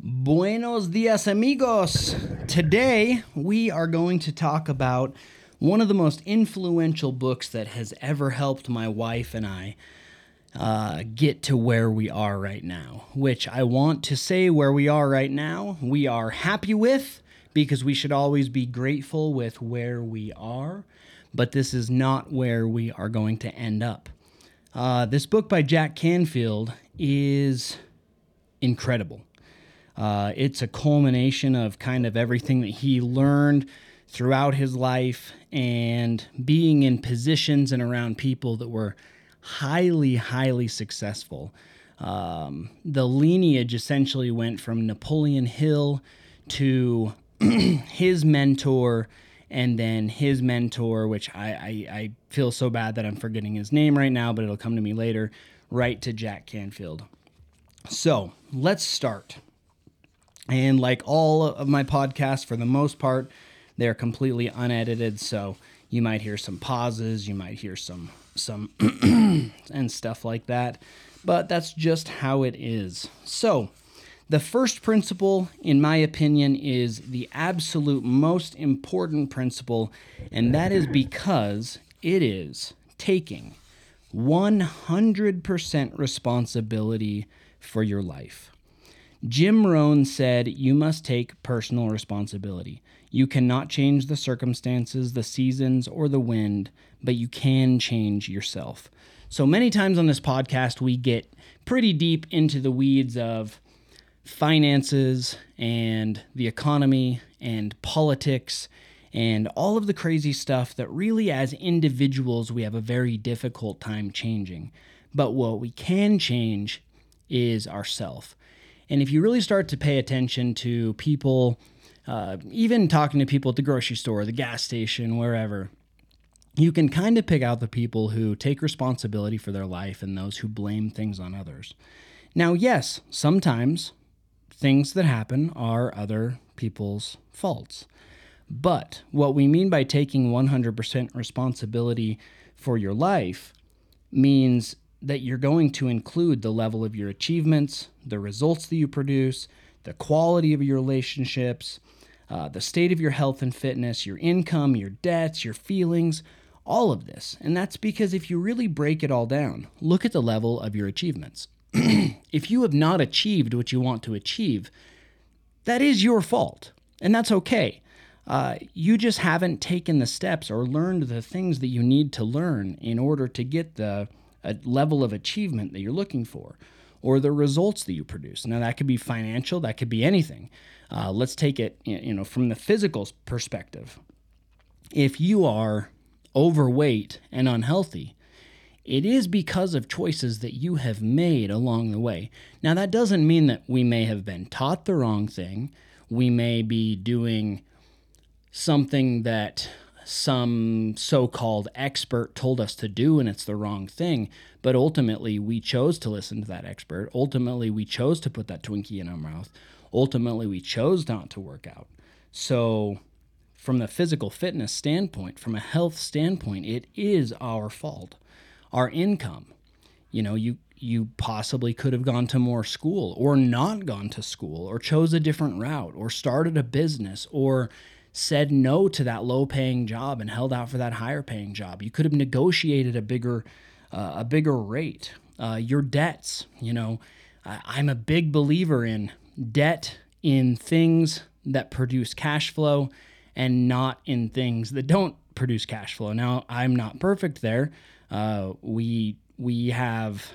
Buenos dias, amigos. Today, we are going to talk about one of the most influential books that has ever helped my wife and I uh, get to where we are right now. Which I want to say where we are right now, we are happy with because we should always be grateful with where we are, but this is not where we are going to end up. Uh, this book by Jack Canfield is incredible. Uh, it's a culmination of kind of everything that he learned throughout his life and being in positions and around people that were highly, highly successful. Um, the lineage essentially went from Napoleon Hill to his mentor and then his mentor, which I, I, I, feel so bad that I'm forgetting his name right now, but it'll come to me later, right to Jack Canfield. So let's start. And like all of my podcasts, for the most part, they're completely unedited. So you might hear some pauses, you might hear some some and stuff like that. But that's just how it is. So the first principle, in my opinion, is the absolute most important principle, and that is because it is taking 100% responsibility for your life. Jim Rohn said, You must take personal responsibility. You cannot change the circumstances, the seasons, or the wind, but you can change yourself. So many times on this podcast, we get pretty deep into the weeds of finances and the economy and politics and all of the crazy stuff that really, as individuals, we have a very difficult time changing. But what we can change is ourself. And if you really start to pay attention to people, uh, even talking to people at the grocery store, the gas station, wherever, you can kind of pick out the people who take responsibility for their life and those who blame things on others. Now, yes, sometimes things that happen are other people's faults. But what we mean by taking 100% responsibility for your life means that you're going to include the level of your achievements, the results that you produce, the quality of your relationships, uh, the state of your health and fitness, your income, your debts, your feelings, all of this. And that's because if you really break it all down, look at the level of your achievements. if you have not achieved what you want to achieve, that is your fault, and that's okay. Uh, you just haven't taken the steps or learned the things that you need to learn in order to get the a level of achievement that you're looking for or the results that you produce. Now that could be financial, that could be anything. Uh, let's take it, you know, from the physical perspective. If you are overweight and unhealthy, it is because of choices that you have made along the way. Now, that doesn't mean that we may have been taught the wrong thing. We may be doing something that some so called expert told us to do and it's the wrong thing. But ultimately, we chose to listen to that expert. Ultimately, we chose to put that Twinkie in our mouth. Ultimately, we chose not to work out. So, from the physical fitness standpoint, from a health standpoint, it is our fault. Our income, you know, you you possibly could have gone to more school or not gone to school or chose a different route or started a business or said no to that low paying job and held out for that higher paying job. You could have negotiated a bigger uh, a bigger rate. Uh, your debts, you know, I, I'm a big believer in debt in things that produce cash flow and not in things that don't produce cash flow. Now, I'm not perfect there. Uh, we we have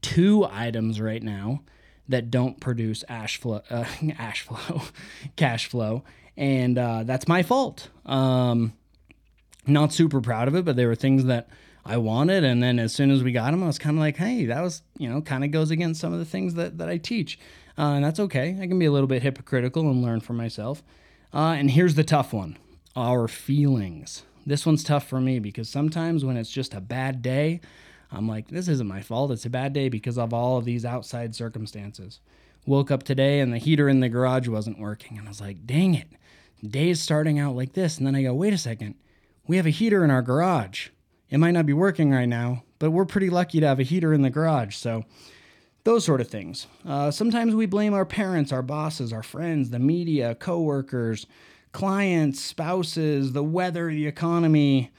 two items right now that don't produce ash flow, uh, ash flow, cash flow, and uh, that's my fault. Um, not super proud of it, but there were things that I wanted, and then as soon as we got them, I was kind of like, hey, that was you know kind of goes against some of the things that that I teach, uh, and that's okay. I can be a little bit hypocritical and learn from myself. Uh, and here's the tough one: our feelings. This one's tough for me because sometimes when it's just a bad day, I'm like, this isn't my fault. It's a bad day because of all of these outside circumstances. Woke up today and the heater in the garage wasn't working, and I was like, dang it day is starting out like this. And then I go, wait a second, we have a heater in our garage. It might not be working right now, but we're pretty lucky to have a heater in the garage. So Those sort of things. Uh, sometimes we blame our parents, our bosses, our friends, the media, coworkers, clients, spouses, the weather, the economy,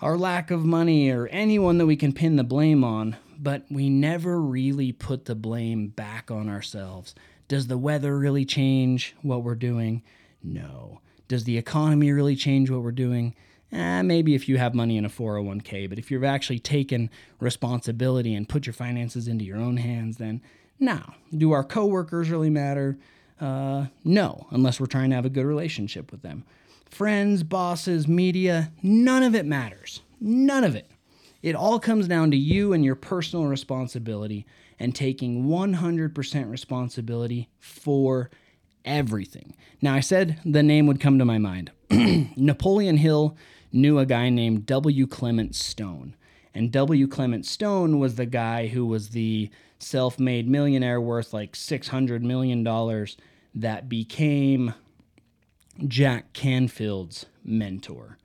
our lack of money, or anyone that we can pin the blame on, but we never really put the blame back on ourselves. Does the weather really change what we're doing? No. Does the economy really change what we're doing? Eh, maybe if you have money in a 401k, but if you've actually taken responsibility and put your finances into your own hands, then no. Do our coworkers really matter? Uh, no, unless we're trying to have a good relationship with them. Friends, bosses, media, none of it matters. None of it. It all comes down to you and your personal responsibility and taking 100% responsibility for everything. Now, I said the name would come to my mind. Napoleon Hill knew a guy named W. Clement Stone. And W. Clement Stone was the guy who was the self made millionaire worth like $600 million that became Jack Canfield's mentor.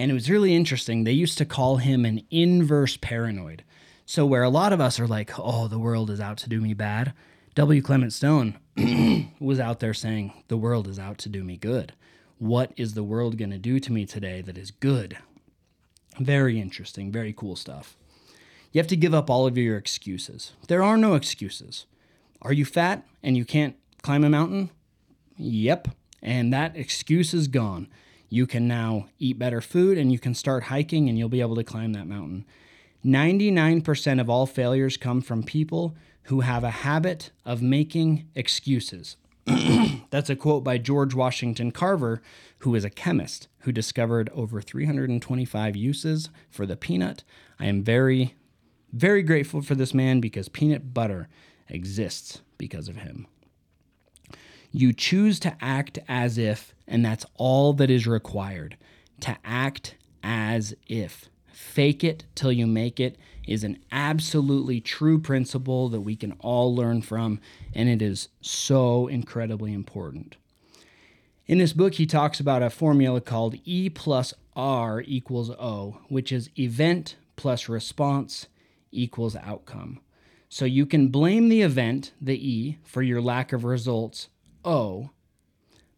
And it was really interesting. They used to call him an inverse paranoid. So, where a lot of us are like, oh, the world is out to do me bad, W. Clement Stone was out there saying, the world is out to do me good. What is the world going to do to me today that is good? Very interesting, very cool stuff. You have to give up all of your excuses. There are no excuses. Are you fat and you can't climb a mountain? Yep. And that excuse is gone. You can now eat better food and you can start hiking and you'll be able to climb that mountain. 99% of all failures come from people who have a habit of making excuses. That's a quote by George Washington Carver, who is a chemist who discovered over 325 uses for the peanut. I am very, very grateful for this man because peanut butter exists because of him. You choose to act as if, and that's all that is required to act as if. Fake it till you make it is an absolutely true principle that we can all learn from, and it is so incredibly important. In this book, he talks about a formula called E plus R equals O, which is event plus response equals outcome. So you can blame the event, the E, for your lack of results, O,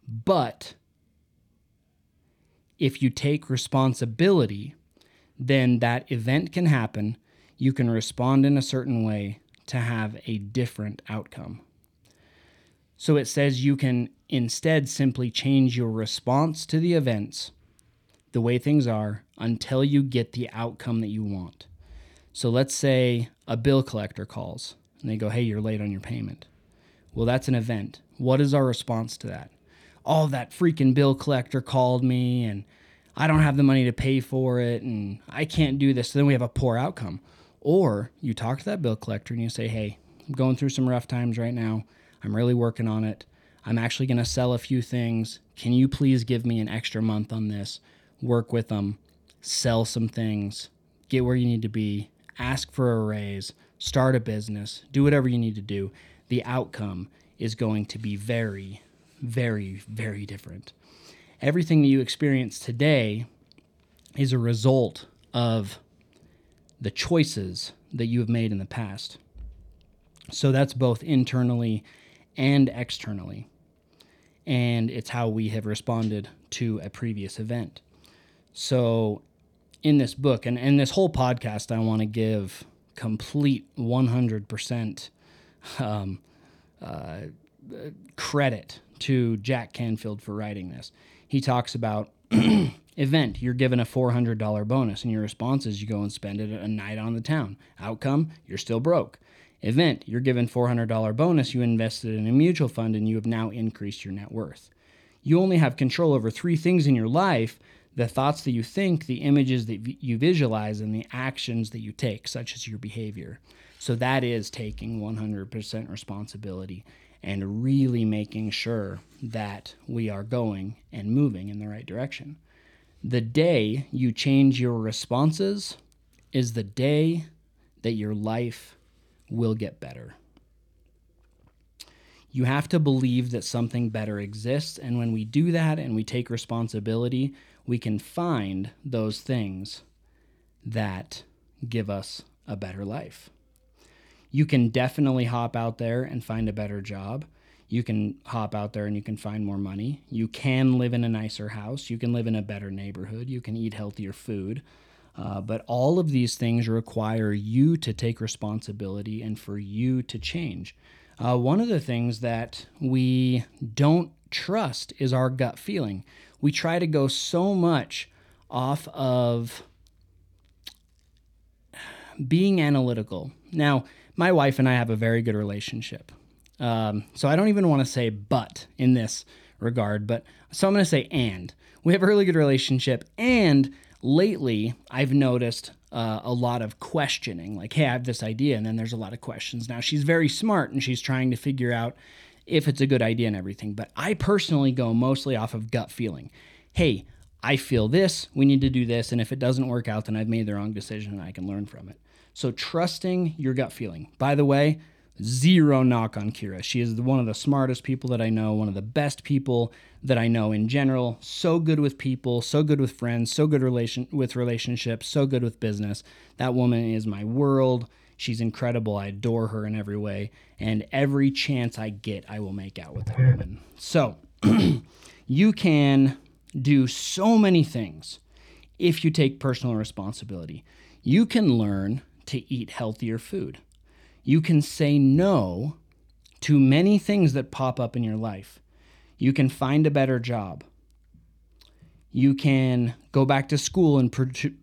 but if you take responsibility, then that event can happen you can respond in a certain way to have a different outcome. So it says you can instead simply change your response to the events, the way things are, until you get the outcome that you want. So let's say a bill collector calls and they go, Hey, you're late on your payment. Well, that's an event. What is our response to that? Oh, that freaking bill collector called me and I don't have the money to pay for it and I can't do this. So then we have a poor outcome. Or you talk to that bill collector and you say, hey, I'm going through some rough times right now. I'm really working on it. I'm actually going to sell a few things. Can you please give me an extra month on this? Work with them, sell some things, get where you need to be, ask for a raise, start a business, do whatever you need to do. The outcome is going to be very, very, very different. Everything that you experience today is a result of the choices that you have made in the past. So that's both internally and externally. And it's how we have responded to a previous event. So, in this book and, and this whole podcast, I want to give complete 100% um, uh, credit to Jack Canfield for writing this. He talks about Event, you're given a $400 bonus, and your response is you go and spend it a night on the town. Outcome, you're still broke. Event, you're given $400 bonus, you invested in a mutual fund, and you have now increased your net worth. You only have control over three things in your life the thoughts that you think, the images that you visualize, and the actions that you take, such as your behavior. So that is taking 100% responsibility and really making sure that we are going and moving in the right direction. The day you change your responses is the day that your life will get better. You have to believe that something better exists. And when we do that and we take responsibility, we can find those things that give us a better life. You can definitely hop out there and find a better job. You can hop out there and you can find more money. You can live in a nicer house. You can live in a better neighborhood. You can eat healthier food. Uh, but all of these things require you to take responsibility and for you to change. Uh, one of the things that we don't trust is our gut feeling. We try to go so much off of being analytical. Now, my wife and I have a very good relationship. Um, so I don't even want to say but in this regard, but so I'm going to say and. We have a really good relationship. And lately, I've noticed uh, a lot of questioning like, hey, I have this idea. And then there's a lot of questions. Now, she's very smart and she's trying to figure out if it's a good idea and everything. But I personally go mostly off of gut feeling. Hey, I feel this, we need to do this. And if it doesn't work out, then I've made the wrong decision and I can learn from it. So trusting your gut feeling. By the way, zero knock on Kira. She is one of the smartest people that I know, one of the best people that I know in general. So good with people, so good with friends, so good relation with relationships, so good with business. That woman is my world. She's incredible. I adore her in every way, and every chance I get, I will make out with that woman. So, you can do so many things if you take personal responsibility. You can learn to eat healthier food. You can say no to many things that pop up in your life. You can find a better job. You can go back to school and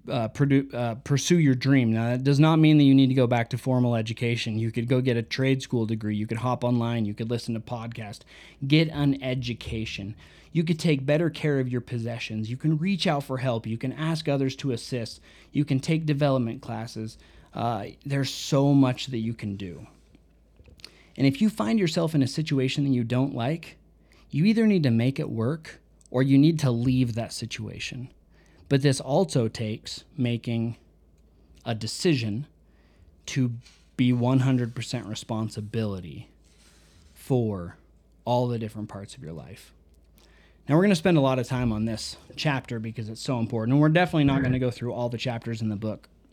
uh, uh, pursue your dream. Now, that does not mean that you need to go back to formal education. You could go get a trade school degree. You could hop online. You could listen to podcasts. Get an education. You could take better care of your possessions. You can reach out for help. You can ask others to assist. You can take development classes. Uh, there's so much that you can do. And if you find yourself in a situation that you don't like, you either need to make it work or you need to leave that situation. But this also takes making a decision to be 100% responsibility for all the different parts of your life. Now, we're going to spend a lot of time on this chapter because it's so important, and we're definitely not going to go through all the chapters in the book.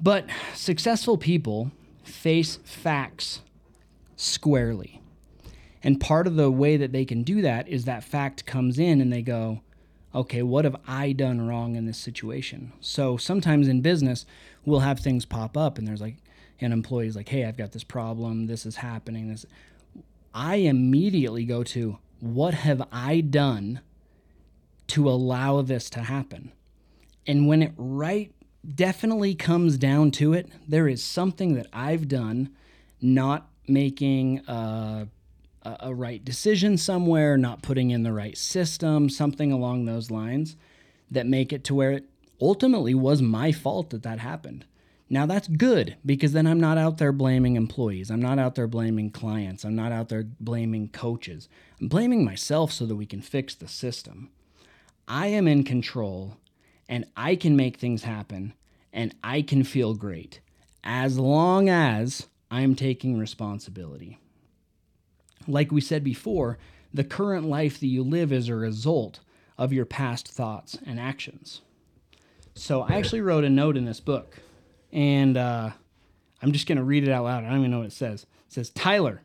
but successful people face facts squarely. And part of the way that they can do that is that fact comes in and they go, okay, what have I done wrong in this situation? So sometimes in business, we'll have things pop up and there's like an employee's like, hey, I've got this problem, this is happening. This I immediately go to what have I done to allow this to happen? And when it right definitely comes down to it, there is something that I've done not making uh, a, a right decision somewhere, not putting in the right system, something along those lines that make it to where it ultimately was my fault that that happened. Now that's good because then I'm not out there blaming employees. I'm not out there blaming clients. I'm not out there blaming coaches. I'm blaming myself so that we can fix the system. I am in control and I can make things happen and I can feel great as long as I'm taking responsibility. Like we said before, the current life that you live is a result of your past thoughts and actions. So I actually wrote a note in this book, and uh, I'm just going to read it out loud. I don't even know what it says. It says, Tyler,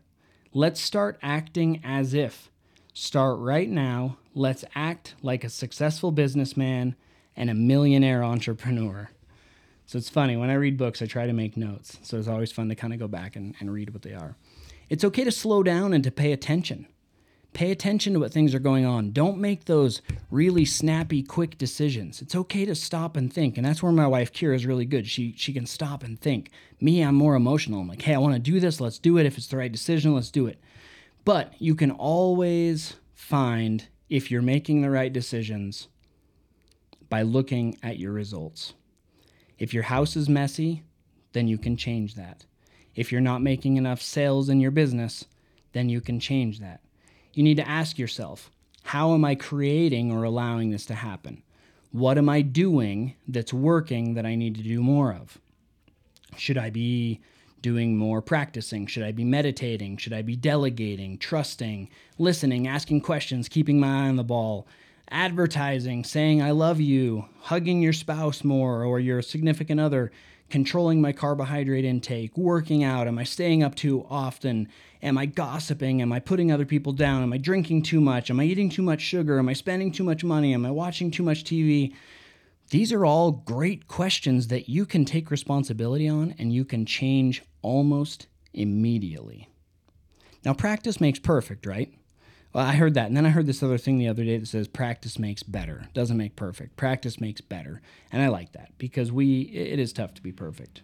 let's start acting as if. Start right now. Let's act like a successful businessman and a millionaire entrepreneur. So it's funny. When I read books, I try to make notes. So it's always fun to kind of go back and, and read what they are. It's okay to slow down and to pay attention. Pay attention to what things are going on. Don't make those really snappy, quick decisions. It's okay to stop and think. And that's where my wife Kira is really good. She she can stop and think. Me, I'm more emotional. I'm like, hey, I want to do this. Let's do it. If it's the right decision, let's do it. But you can always find if you're making the right decisions by looking at your results. If your house is messy, then you can change that. If you're not making enough sales in your business, then you can change that. You need to ask yourself how am I creating or allowing this to happen? What am I doing that's working that I need to do more of? Should I be doing more practicing? Should I be meditating? Should I be delegating, trusting, listening, asking questions, keeping my eye on the ball? Advertising, saying I love you, hugging your spouse more or your significant other, controlling my carbohydrate intake, working out? Am I staying up too often? Am I gossiping? Am I putting other people down? Am I drinking too much? Am I eating too much sugar? Am I spending too much money? Am I watching too much TV? These are all great questions that you can take responsibility on and you can change almost immediately. Now, practice makes perfect, right? Well, I heard that. And then I heard this other thing the other day that says practice makes better. Doesn't make perfect. Practice makes better. And I like that because we it is tough to be perfect.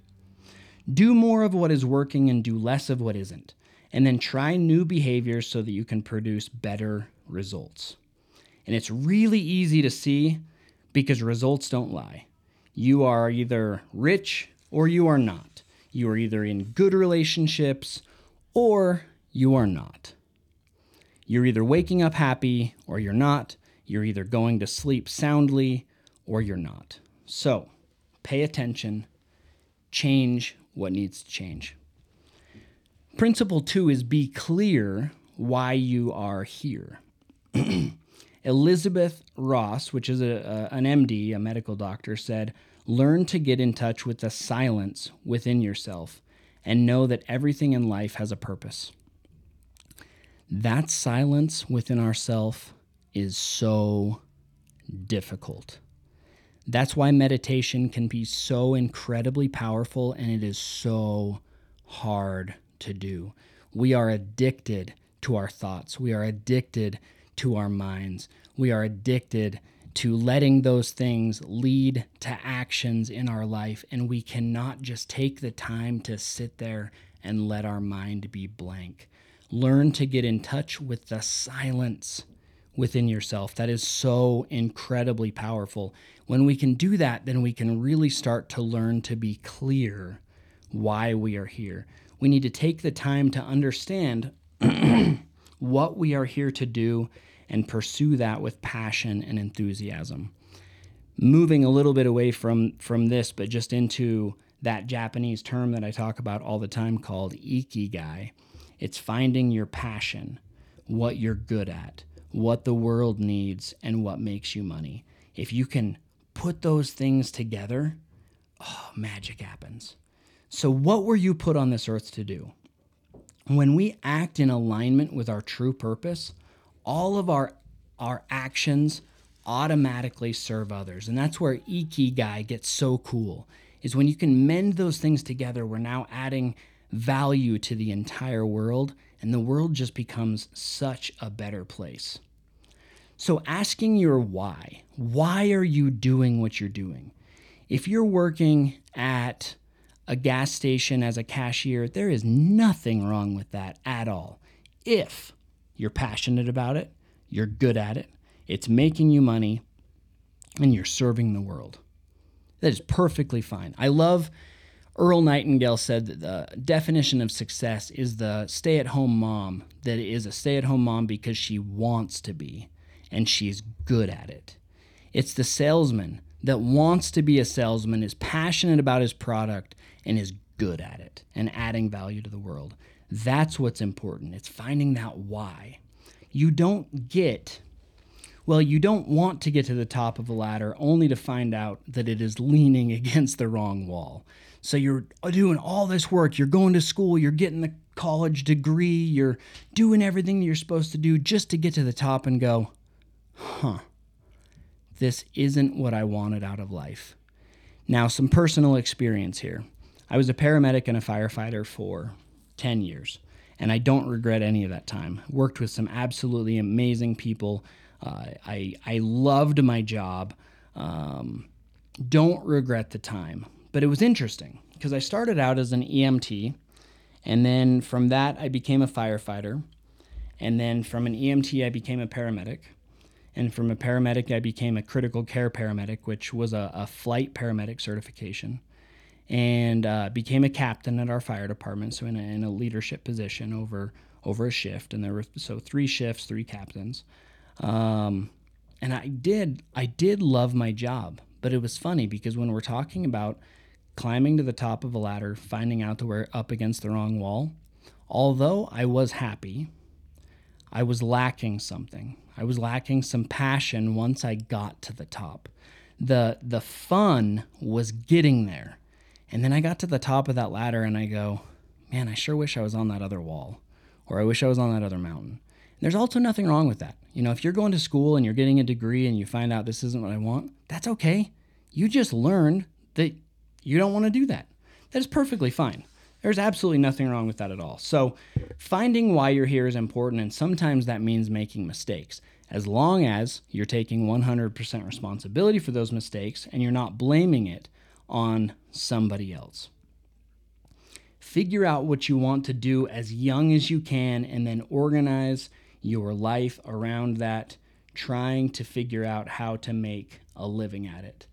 Do more of what is working and do less of what isn't. And then try new behaviors so that you can produce better results. And it's really easy to see because results don't lie. You are either rich or you are not. You are either in good relationships or you are not. You're either waking up happy or you're not. You're either going to sleep soundly or you're not. So pay attention, change what needs to change. Principle two is be clear why you are here. Elizabeth Ross, which is a, a, an MD, a medical doctor, said, Learn to get in touch with the silence within yourself and know that everything in life has a purpose that silence within ourself is so difficult. That's why meditation can be so incredibly powerful and it is so hard to do. We are addicted to our thoughts. We are addicted to our minds. We are addicted to letting those things lead to actions in our life. And we cannot just take the time to sit there and let our mind be blank. Learn to get in touch with the silence within yourself. That is so incredibly powerful. When we can do that, then we can really start to learn to be clear why we are here. We need to take the time to understand what we are here to do and pursue that with passion and enthusiasm. Moving a little bit away from, from this, but just into that Japanese term that I talk about all the time called ikigai. It's finding your passion, what you're good at, what the world needs, and what makes you money. If you can put those things together, oh, magic happens. So, what were you put on this earth to do? When we act in alignment with our true purpose, all of our, our actions automatically serve others. And that's where Ikigai gets so cool, is when you can mend those things together, we're now adding value to the entire world, and the world just becomes such a better place. So, asking your why why are you doing what you're doing? If you're working at a gas station as a cashier, there is nothing wrong with that at all. If you're passionate about it, you're good at it, it's making you money, and you're serving the world. That is perfectly fine. I love Earl Nightingale said that the definition of success is the stay at home mom that is a stay at home mom because she wants to be and she's good at it. It's the salesman that wants to be a salesman, is passionate about his product, and is good at it and adding value to the world. That's what's important. It's finding that why. You don't get, well, you don't want to get to the top of a ladder only to find out that it is leaning against the wrong wall. So you're doing all this work, you're going to school, you're getting the college degree, you're doing everything you're supposed to do just to get to the top and go, huh, this isn't what I wanted out of life. Now, some personal experience here. I was a paramedic and a firefighter for 10 years, and I don't regret any of that time. Worked with some absolutely amazing people. I, I loved my job. Um, don't regret the time. But it was interesting because I started out as an EMT, and then from that, I became a firefighter. And then from an EMT, I became a paramedic. And from a paramedic, I became a critical care paramedic, which was a, a flight paramedic certification. And uh, became a captain at our fire department, so in a, in a leadership position over over a shift. And there were so three shifts, three captains. Um, and I did I did love my job, but it was funny because when we're talking about climbing to the top of a ladder, finding out that we're up against the wrong wall. Although I was happy, I was lacking something. I was lacking some passion once I got to the top. The the fun was getting there. And then I got to the top of that ladder and I go, man, I sure wish I was on that other wall or I wish I was on that other mountain. And there's also nothing wrong with that. You know, if you're going to school and you're getting a degree and you find out this isn't what I want, that's okay. You just learned that you don't want to do that. That is perfectly fine. There's absolutely nothing wrong with that at all. So, finding why you're here is important, and sometimes that means making mistakes. As long as you're taking 100% responsibility for those mistakes and you're not blaming it on somebody else. Figure out what you want to do as young as you can and then organize your life around that, trying to figure out how to make a living at it.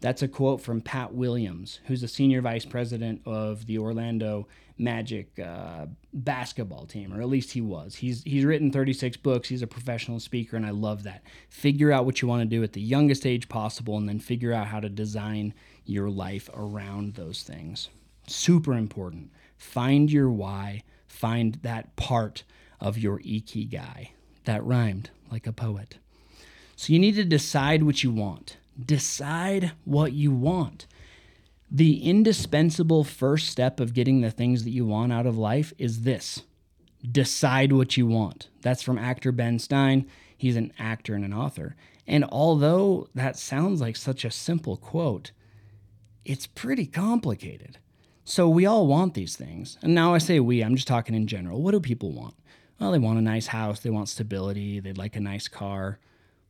That's a quote from Pat Williams, who's the senior vice president of the Orlando Magic uh, basketball team, or at least he was. He's he's written 36 books. He's a professional speaker, and I love that. Figure out what you want to do at the youngest age possible, and then figure out how to design your life around those things. Super important. Find your why. Find that part of your ikigai. That rhymed like a poet. So you need to decide what you want. Decide what you want. The indispensable first step of getting the things that you want out of life is this decide what you want. That's from actor Ben Stein. He's an actor and an author. And although that sounds like such a simple quote, it's pretty complicated. So we all want these things. And now I say we, I'm just talking in general. What do people want? Well, they want a nice house, they want stability, they'd like a nice car.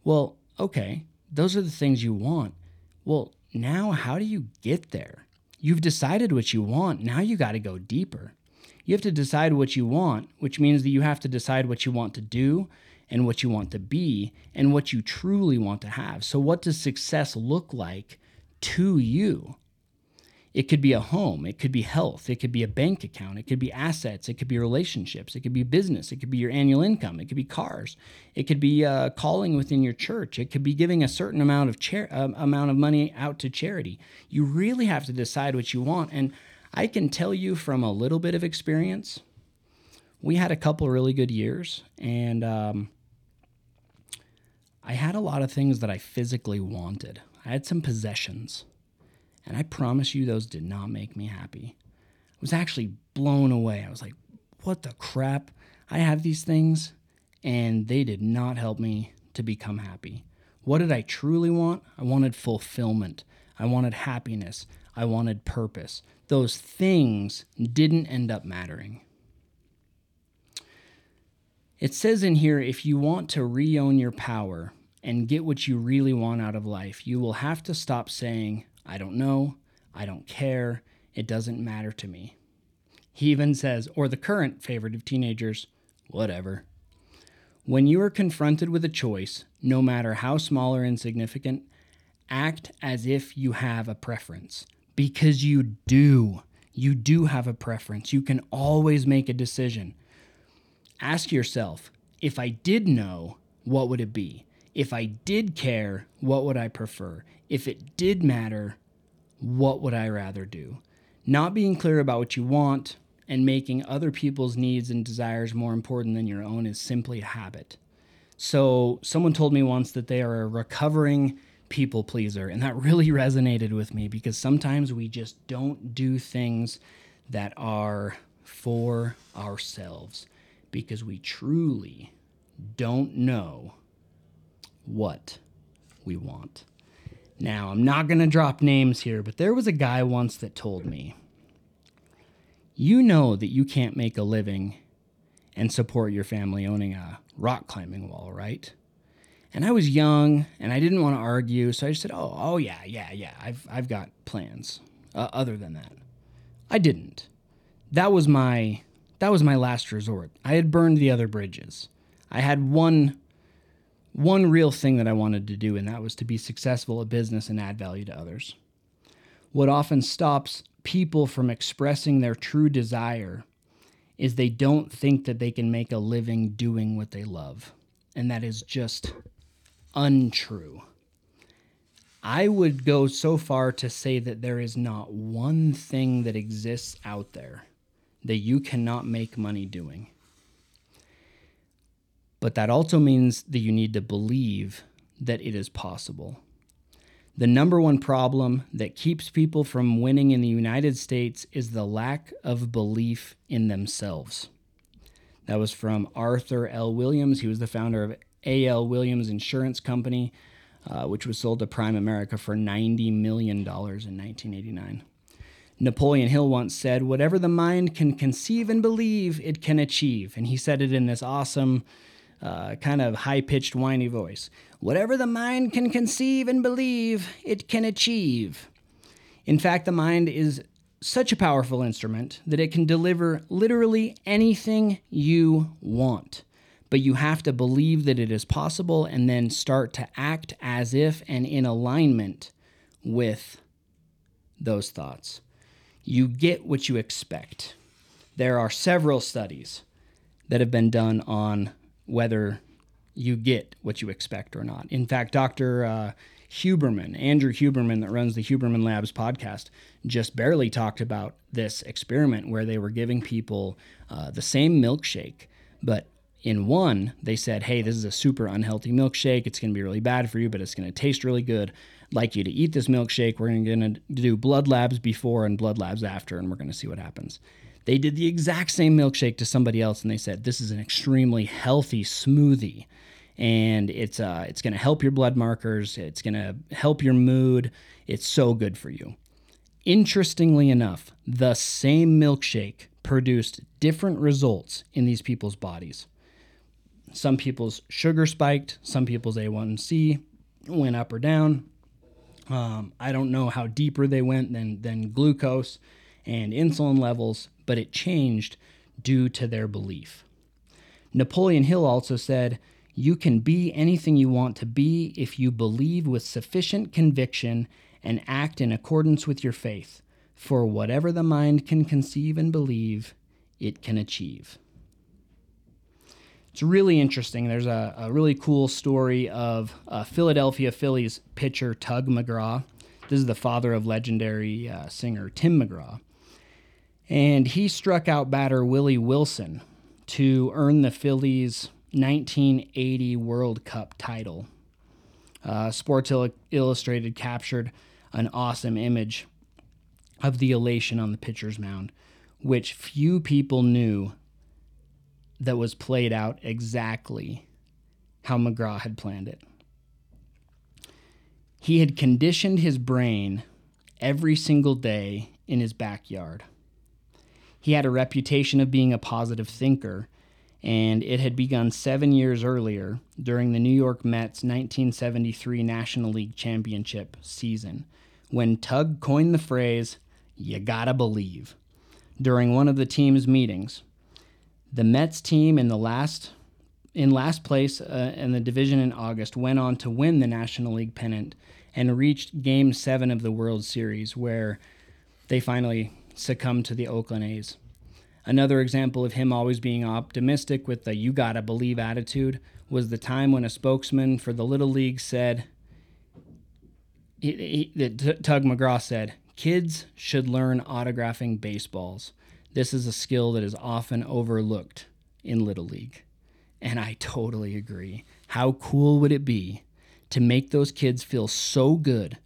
Well, okay, those are the things you want. Well, now how do you get there? You've decided what you want. Now you got to go deeper. You have to decide what you want, which means that you have to decide what you want to do and what you want to be and what you truly want to have. So, what does success look like to you? It could be a home, it could be health, it could be a bank account, it could be assets, it could be relationships, it could be business, it could be your annual income, it could be cars, it could be uh, calling within your church, it could be giving a certain amount of char- uh, amount of money out to charity. You really have to decide what you want, and I can tell you from a little bit of experience, we had a couple really good years, and um, I had a lot of things that I physically wanted. I had some possessions and I promise you, those did not make me happy. I was actually blown away. I was like, what the crap? I have these things, and they did not help me to become happy. What did I truly want? I wanted fulfillment. I wanted happiness. I wanted purpose. Those things didn't end up mattering. It says in here if you want to re own your power and get what you really want out of life, you will have to stop saying, I don't know. I don't care. It doesn't matter to me. He even says, or the current favorite of teenagers, whatever. When you are confronted with a choice, no matter how small or insignificant, act as if you have a preference because you do. You do have a preference. You can always make a decision. Ask yourself if I did know, what would it be? If I did care, what would I prefer? If it did matter, what would I rather do? Not being clear about what you want and making other people's needs and desires more important than your own is simply a habit. So, someone told me once that they are a recovering people pleaser, and that really resonated with me because sometimes we just don't do things that are for ourselves because we truly don't know what we want. Now, I'm not going to drop names here, but there was a guy once that told me, You know that you can't make a living and support your family owning a rock climbing wall, right? And I was young and I didn't want to argue, so I just said, "Oh, oh yeah, yeah, yeah. I've I've got plans uh, other than that." I didn't. That was my that was my last resort. I had burned the other bridges. I had one one real thing that I wanted to do, and that was to be successful at business and add value to others. What often stops people from expressing their true desire is they don't think that they can make a living doing what they love. And that is just untrue. I would go so far to say that there is not one thing that exists out there that you cannot make money doing. But that also means that you need to believe that it is possible. The number one problem that keeps people from winning in the United States is the lack of belief in themselves. That was from Arthur L. Williams. He was the founder of A.L. Williams Insurance Company, uh, which was sold to Primerica for $90 million in 1989. Napoleon Hill once said, Whatever the mind can conceive and believe, it can achieve. And he said it in this awesome, uh, kind of high pitched, whiny voice. Whatever the mind can conceive and believe, it can achieve. In fact, the mind is such a powerful instrument that it can deliver literally anything you want. But you have to believe that it is possible and then start to act as if and in alignment with those thoughts you get what you expect. There are several studies that have been done on whether you get what you expect or not. In fact, Dr. Uh, Huberman, Andrew Huberman, that runs the Huberman Labs podcast, just barely talked about this experiment where they were giving people uh, the same milkshake, but in one, they said, hey, this is a super unhealthy milkshake. It's going to be really bad for you, but it's going to taste really good like you to eat this milkshake. We're going to do blood labs before and blood labs after, and we're going to see what happens. They did the exact same milkshake to somebody else, and they said, This is an extremely healthy smoothie. And it's, uh, it's going to help your blood markers. It's going to help your mood. It's so good for you. Interestingly enough, the same milkshake produced different results in these people's bodies. Some people's sugar spiked, some people's A1C went up or down. Um, I don't know how deeper they went than, than glucose and insulin levels, but it changed due to their belief. Napoleon Hill also said, You can be anything you want to be if you believe with sufficient conviction and act in accordance with your faith. For whatever the mind can conceive and believe, it can achieve. It's really interesting. There's a, a really cool story of uh, Philadelphia Phillies pitcher Tug McGraw. This is the father of legendary uh, singer Tim McGraw. And he struck out batter Willie Wilson to earn the Phillies' 1980 World Cup title. Uh, Sports Illustrated captured an awesome image of the elation on the pitcher's mound, which few people knew that was played out exactly how McGraw had planned it. He had conditioned his brain every single day in his backyard. He had a reputation of being a positive thinker, and it had begun seven years earlier during the New York Mets' 1973 National League Championship season when Tug coined the phrase, You gotta believe, during one of the team's meetings. The Mets team in the last in last place uh, in the division in August went on to win the National League pennant and reached Game Seven of the World Series, where they finally succumbed to the Oakland A's. Another example of him always being optimistic with the "you gotta believe" attitude was the time when a spokesman for the Little League said, he, he, Tug McGraw said, "Kids should learn autographing baseballs." This is a skill that is often overlooked in Little League. And I totally agree. How cool would it be to make those kids feel so good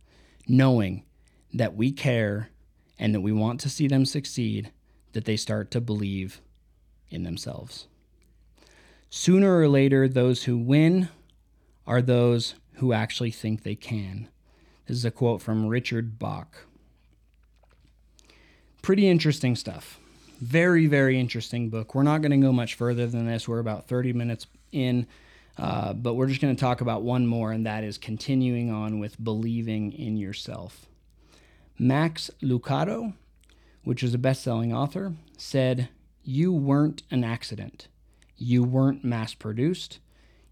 knowing that we care and that we want to see them succeed that they start to believe in themselves? Sooner or later, those who win are those who actually think they can. This is a quote from Richard Bach. Pretty interesting stuff. Very, very interesting book. We're not going to go much further than this. We're about 30 minutes in, uh, but we're just going to talk about one more, and that is continuing on with believing in yourself. Max Lucado, which is a best selling author, said, You weren't an accident. You weren't mass produced.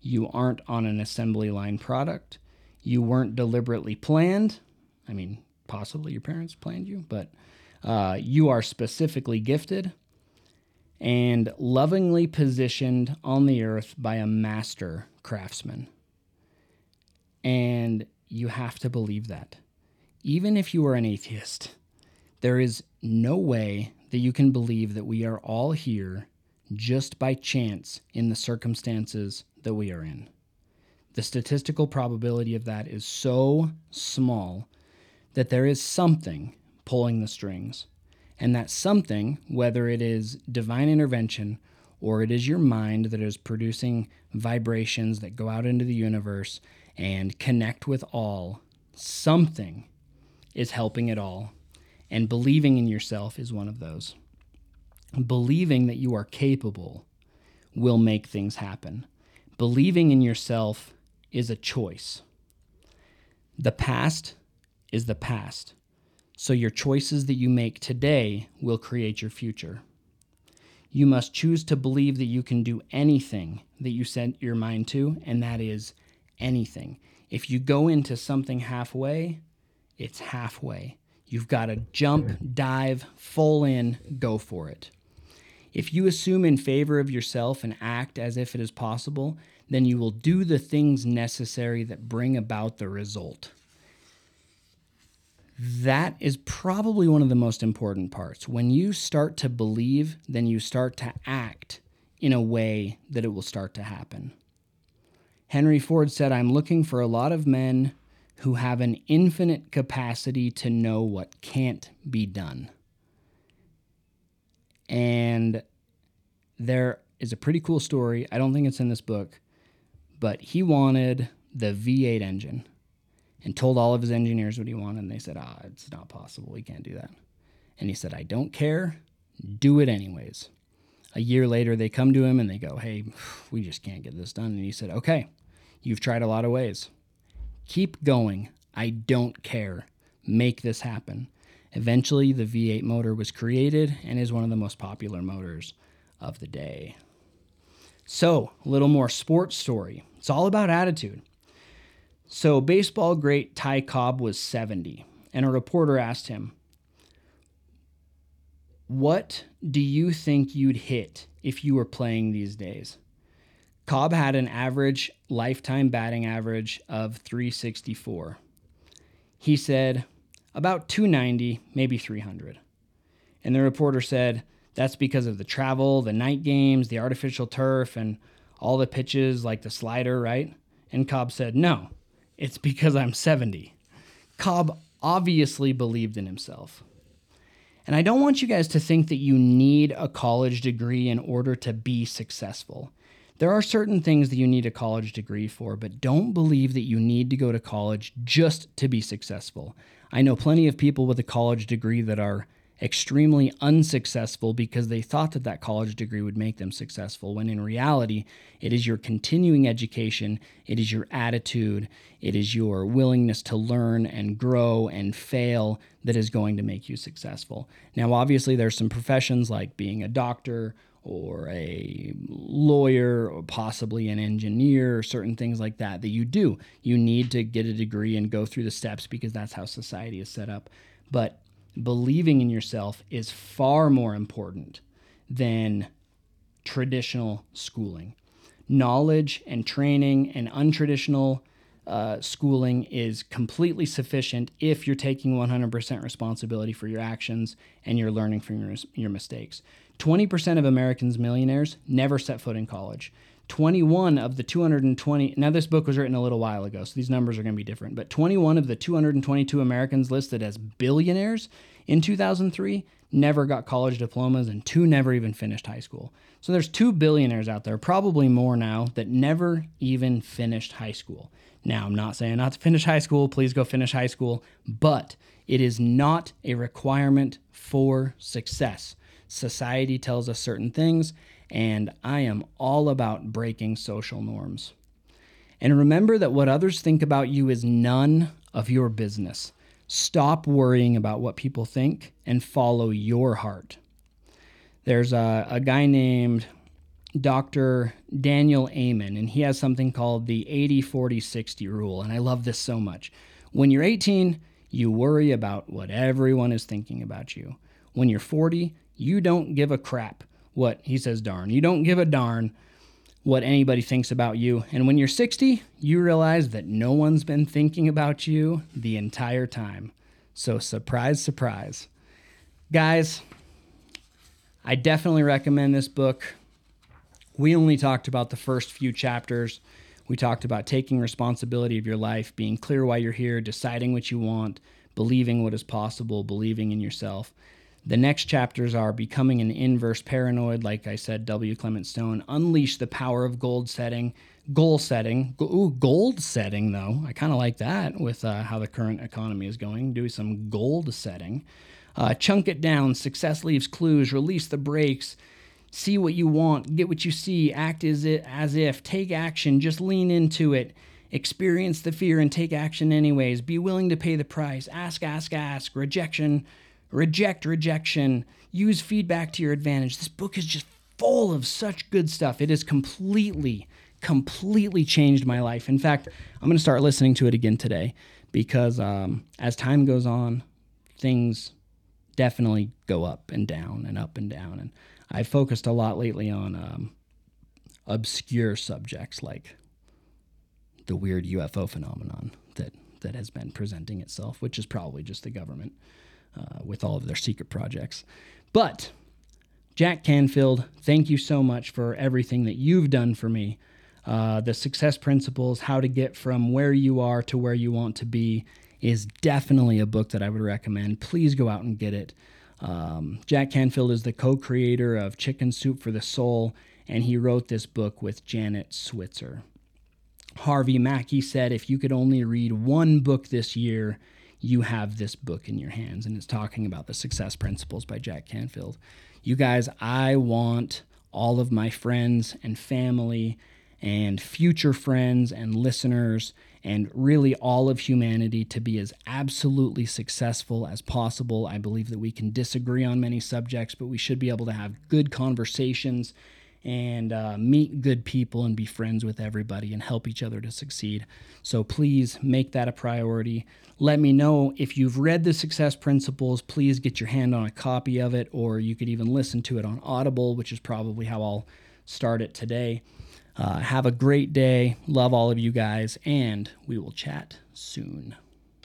You aren't on an assembly line product. You weren't deliberately planned. I mean, possibly your parents planned you, but uh, you are specifically gifted and lovingly positioned on the earth by a master craftsman. And you have to believe that. Even if you are an atheist, there is no way that you can believe that we are all here just by chance in the circumstances that we are in. the statistical probability of that is so small that there is something pulling the strings. And that something, whether it is divine intervention or it is your mind that is producing vibrations that go out into the universe and connect with all, something is helping it all. And believing in yourself is one of those. Believing that you are capable will make things happen. Believing in yourself is a choice. The past is the past. So your choices that you make today will create your future. You must choose to believe that you can do anything that you set your mind to, and that is anything. If you go into something halfway, it's halfway. You've got to jump, dive, full in, go for it. If you assume in favor of yourself and act as if it is possible, then you will do the things necessary that bring about the result. That is probably one of the most important parts. When you start to believe, then you start to act in a way that it will start to happen. Henry Ford said, I'm looking for a lot of men who have an infinite capacity to know what can't be done. And there is a pretty cool story. I don't think it's in this book, but he wanted the V8 engine and told all of his engineers what he wanted. And they said, ah, it's not possible. We can't do that. And he said, I don't care. Do it anyways. A year later, they come to him and they go, hey, we just can't get this done. And he said, okay, you've tried a lot of ways. Keep going. I don't care. Make this happen. Eventually, the V8 motor was created and is one of the most popular motors of the day. So, a little more sports story. It's all about attitude. So, baseball great Ty Cobb was 70, and a reporter asked him, What do you think you'd hit if you were playing these days? Cobb had an average lifetime batting average of 364. He said, about 290, maybe 300. And the reporter said, that's because of the travel, the night games, the artificial turf, and all the pitches like the slider, right? And Cobb said, no, it's because I'm 70. Cobb obviously believed in himself. And I don't want you guys to think that you need a college degree in order to be successful. There are certain things that you need a college degree for, but don't believe that you need to go to college just to be successful. I know plenty of people with a college degree that are extremely unsuccessful because they thought that that college degree would make them successful, when in reality, it is your continuing education, it is your attitude, it is your willingness to learn and grow and fail that is going to make you successful. Now, obviously, there's some professions like being a doctor or a lawyer or possibly an engineer, or certain things like that that you do. You need to get a degree and go through the steps because that's how society is set up. But believing in yourself is far more important than traditional schooling. Knowledge and training and untraditional uh, schooling is completely sufficient if you're taking 100% responsibility for your actions and you're learning from your, your mistakes. 20% of Americans millionaires never set foot in college. 21 of the 220 now this book was written a little while ago so these numbers are going to be different but 21 of the 222 americans listed as billionaires in 2003 never got college diplomas and two never even finished high school. So there's two billionaires out there probably more now that never even finished high school. Now i'm not saying not to finish high school please go finish high school but it is not a requirement for success society tells us certain things and I am all about breaking social norms. And remember that what others think about you is none of your business. Stop worrying about what people think and follow your heart. There's a, a guy named Dr. Daniel Amen, and he has something called the 80 40 60 rule. And I love this so much. When you're 18, you worry about what everyone is thinking about you. When you're 40, you don't give a crap what he says darn. You don't give a darn what anybody thinks about you. And when you're 60, you realize that no one's been thinking about you the entire time. So, surprise, surprise. Guys, I definitely recommend this book. We only talked about the first few chapters. We talked about taking responsibility of your life, being clear why you're here, deciding what you want, believing what is possible, believing in yourself. The next chapters are becoming an inverse paranoid, like I said, W. Clement Stone, unleash the power of gold setting, goal setting. Ooh, gold setting, though. I kind of like that with uh, how the current economy is going. Do some gold setting. Uh, chunk it down. Success leaves clues. Release the brakes. See what you want. Get what you see. Act as, it, as if. Take action. Just lean into it. Experience the fear and take action anyways. Be willing to pay the price. Ask, ask, ask. Rejection reject rejection, use feedback to your advantage. This book is just full of such good stuff. It has completely, completely changed my life. In fact, I'm going to start listening to it again today because um, as time goes on, things definitely go up and down and up and down. And I've focused a lot lately on um, obscure subjects like the weird UFO phenomenon that that has been presenting itself, which is probably just the government uh, with all of their secret projects. But Jack Canfield, thank you so much for everything that you've done for me. Uh, the success principles, how to get from where you are to where you want to be, is definitely a book that I would recommend. Please go out and get it. Um, Jack Canfield is the co creator of Chicken Soup for the Soul, and he wrote this book with Janet Switzer. Harvey Mackay said if you could only read one book this year, you have this book in your hands and it's talking about the success principles by Jack Canfield. You guys, I want all of my friends and family and future friends and listeners and really all of humanity to be as absolutely successful as possible. I believe that we can disagree on many subjects, but we should be able to have good conversations and uh, meet good people and be friends with everybody and help each other to succeed. So please make that a priority. Let me know if you've read the success principles. Please get your hand on a copy of it, or you could even listen to it on Audible, which is probably how I'll start it today. Uh, have a great day. Love all of you guys, and we will chat soon.